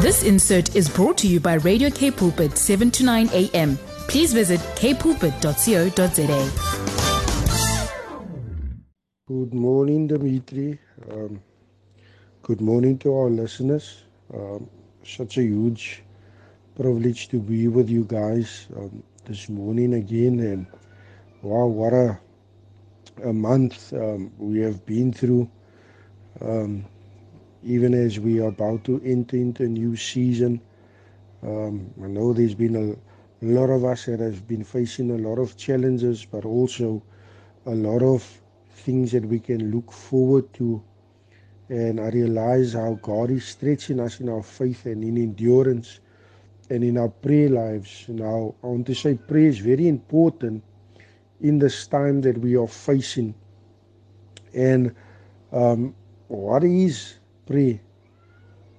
This insert is brought to you by Radio K Pulpit 7 to 9 a.m. Please visit kpulpit.co.za. Good morning, Dimitri. Um, good morning to our listeners. Um, such a huge privilege to be with you guys um, this morning again. And wow, what a, a month um, we have been through. Um, even as we are about to enter into a new season, um, I know there's been a lot of us that have been facing a lot of challenges, but also a lot of things that we can look forward to. And I realize how God is stretching us in our faith and in endurance and in our prayer lives. Now, I want to say prayer is very important in this time that we are facing. And um, what is prayer?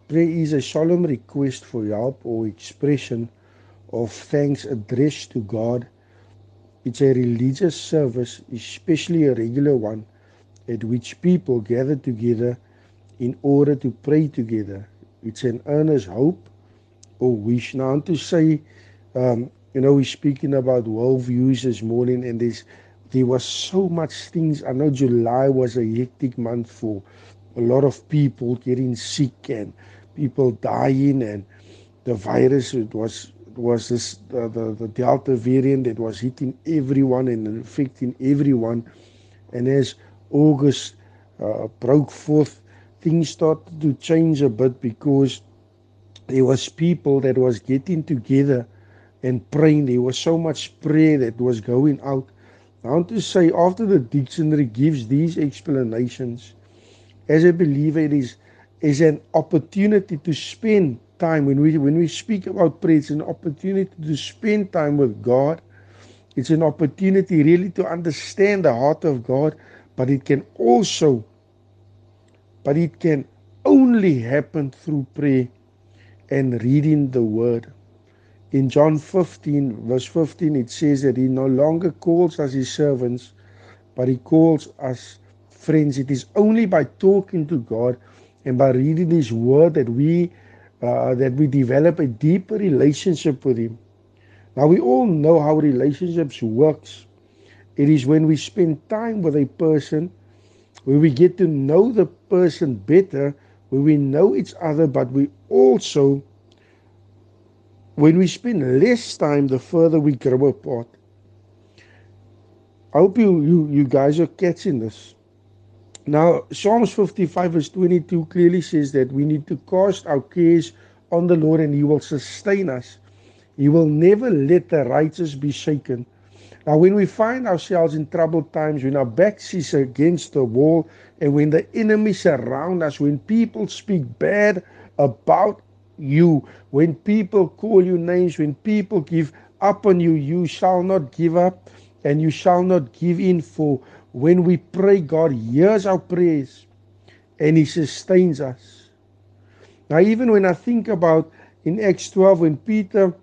Prayer is a solemn request for help or expression of thanks addressed to God. It's a religious service, especially a regular one, at which people gather together in order to pray together. It's an earnest hope or wish. Now, to say, um, you know, we're speaking about worldviews this morning, and there's there was so much things. I know July was a hectic month for a lot of people getting sick and people dying, and the virus it was it was this uh, the the Delta variant that was hitting everyone and infecting everyone, and as August uh, broke forth, things started to change a bit because there was people that was getting together and praying. There was so much prayer that was going out. I want to say after the dictionary gives these explanations, as a believer, it is is an opportunity to spend time when we when we speak about prayer, it's an opportunity to spend time with God. It's an opportunity really to understand the heart of God, but it can also but it can only happen through prayer and reading the word. In John 15, verse 15, it says that he no longer calls us his servants, but he calls us friends. It is only by talking to God and by reading his word that we uh, that we develop a deeper relationship with him. Now we all know how relationships works. It is when we spend time with a person where we get to know the person better, where we know each other, but we also when we spend less time, the further we grow apart. I hope you, you, you guys are catching this. Now, Psalms 55 verse 22 clearly says that we need to cast our cares on the Lord and He will sustain us. He will never let the righteous be shaken. Now, when we find ourselves in troubled times, when our backs is against the wall, and when the enemy surround us, when people speak bad about you. When people call you names, when people give up on you, you shall not give up and you shall not give in. For when we pray, God hears our prayers and He sustains us. Now, even when I think about in Acts 12, when Peter,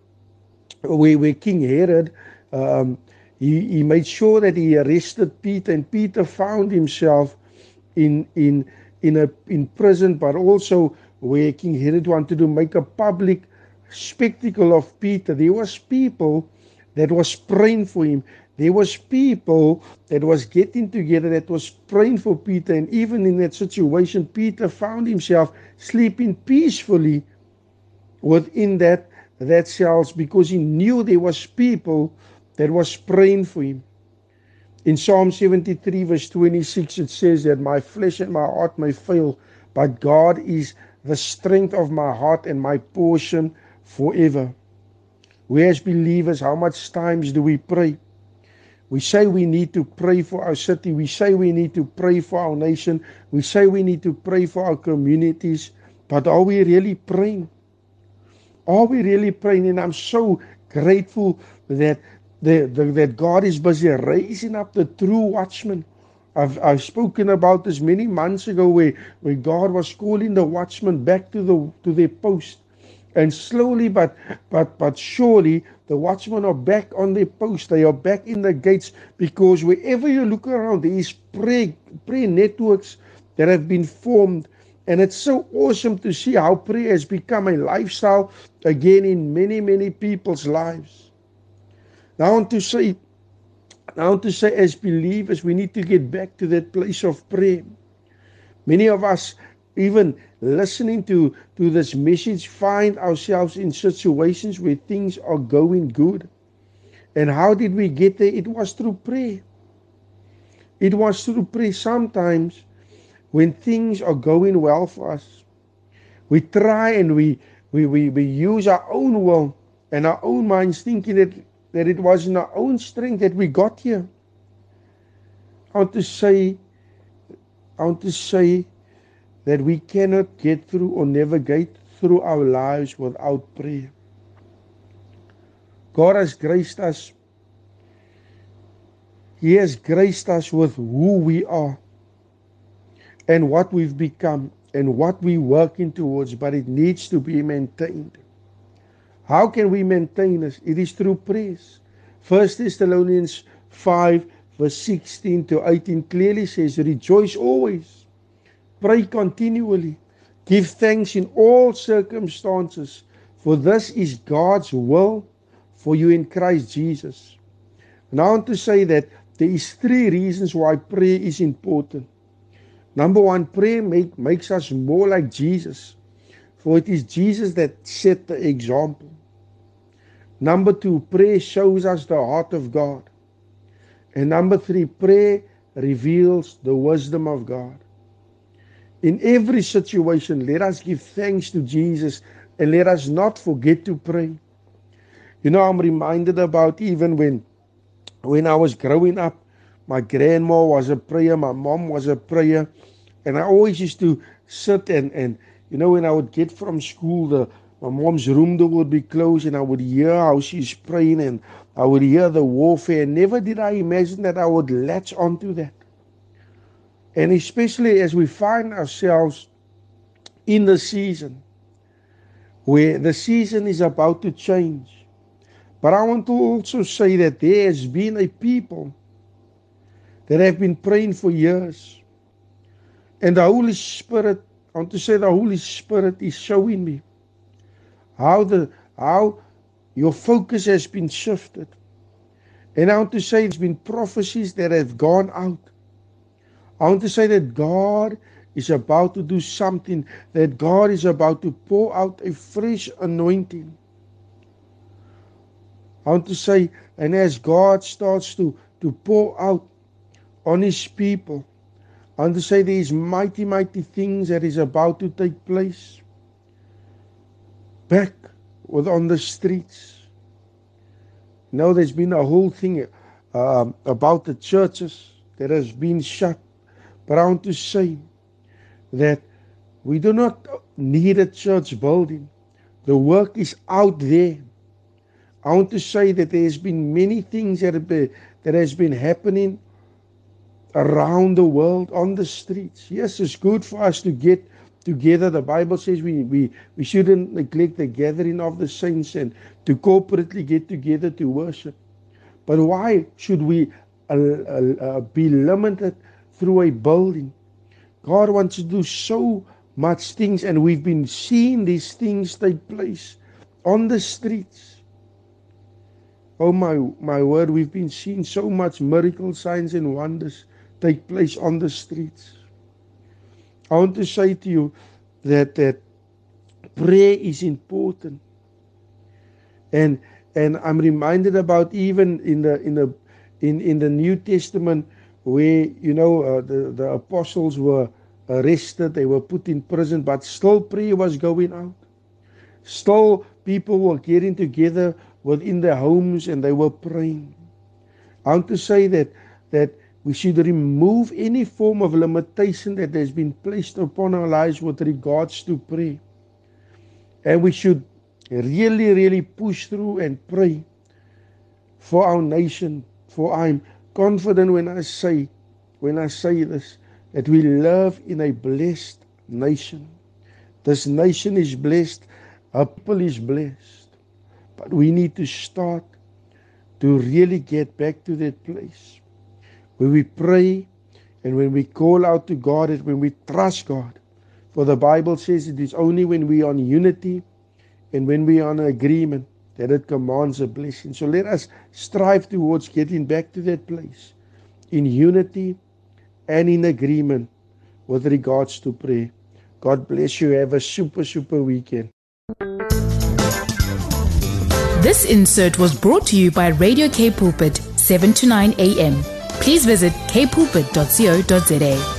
where, where King Herod, um, he, he made sure that he arrested Peter, and Peter found himself in in in a in prison, but also where King Herod wanted to make a public spectacle of Peter. There was people that was praying for him. There was people that was getting together that was praying for Peter. And even in that situation, Peter found himself sleeping peacefully within that, that cells because he knew there was people that was praying for him. In Psalm 73 verse 26, it says that my flesh and my heart may fail, but God is the strength of my heart and my portion forever. We as believers, how much times do we pray? We say we need to pray for our city. We say we need to pray for our nation. We say we need to pray for our communities. But are we really praying? Are we really praying? And I'm so grateful that the, the, that God is busy raising up the true watchmen I've, I've spoken about this many months ago where, where God was calling the watchmen back to the to their post. And slowly but but but surely the watchmen are back on their post. They are back in the gates because wherever you look around, there is prayer, prayer networks that have been formed And it's so awesome to see how prayer has become a lifestyle again in many, many people's lives. Now, I want to say, I want to say, as believers, we need to get back to that place of prayer. Many of us, even listening to, to this message, find ourselves in situations where things are going good. And how did we get there? It was through prayer. It was through prayer. Sometimes when things are going well for us, we try and we, we, we, we use our own will and our own minds thinking that, that it was in our own strength that we got here. I want to say, I want to say that we cannot get through or navigate through our lives without prayer. God has graced us. He has graced us with who we are and what we've become and what we're working towards, but it needs to be maintained. How can we maintain this? It is through praise. First Thessalonians 5, verse 16 to 18 clearly says, Rejoice always, pray continually, give thanks in all circumstances, for this is God's will for you in Christ Jesus. And I want to say that there is three reasons why prayer is important. Number one, prayer make, makes us more like Jesus, for it is Jesus that set the example. Number two, prayer shows us the heart of God. And number three, prayer reveals the wisdom of God. In every situation, let us give thanks to Jesus and let us not forget to pray. You know, I'm reminded about even when when I was growing up, my grandma was a prayer, my mom was a prayer, and I always used to sit and and you know when I would get from school, the my mom's room door would be closed, and I would hear how she's praying, and I would hear the warfare. Never did I imagine that I would latch onto that. And especially as we find ourselves in the season where the season is about to change But I want to also say that there has been a people that have been praying for years. And the Holy Spirit, I want to say the Holy Spirit is showing me how the how your focus has been shifted. And I want to say there's been prophecies that have gone out. I want to say that God is about to do something, that God is about to pour out a fresh anointing. I want to say, and as God starts to, to pour out on his people, I want to say these mighty, mighty things that is about to take place back with on the streets. Now there's been a whole thing uh, about the churches that has been shut. Want to say that we do not need a church building. The work is out there. I want to say that there's been many things that have been, that has been happening around the world on the streets. Yes, it's good for us to get together. The Bible says we, we, we shouldn't neglect the gathering of the saints and to corporately get together to worship. But why should we uh, uh, uh, be limited through a building? God wants to do so much things, and we've been seeing these things take place on the streets. Oh my my word, we've been seeing so much miracle signs and wonders take place on the streets. I want to say to you that that prayer is important. And and I'm reminded about even in the in the in in the New Testament where you know uh, the the apostles were arrested, they were put in prison, but still prayer was going out. Still people were getting together within their homes and they were praying. I want to say that that we should remove any form of limitation that has been placed upon our lives with regards to prayer. And we should really, really push through and pray for our nation. For I'm confident when I say, when I say this, that we live in a blessed nation. This nation is blessed, our people is blessed. But we need to start to really get back to that place where we pray and when we call out to God and when we trust God For the Bible says it is only when we are in unity and when we are in agreement that it commands a blessing. So let us strive towards getting back to that place in unity and in agreement with regards to prayer. God bless you. Have a super, super weekend. This insert was brought to you by Radio K Pulpit, 7 to 9 a.m. Please visit kpulpit.co.za.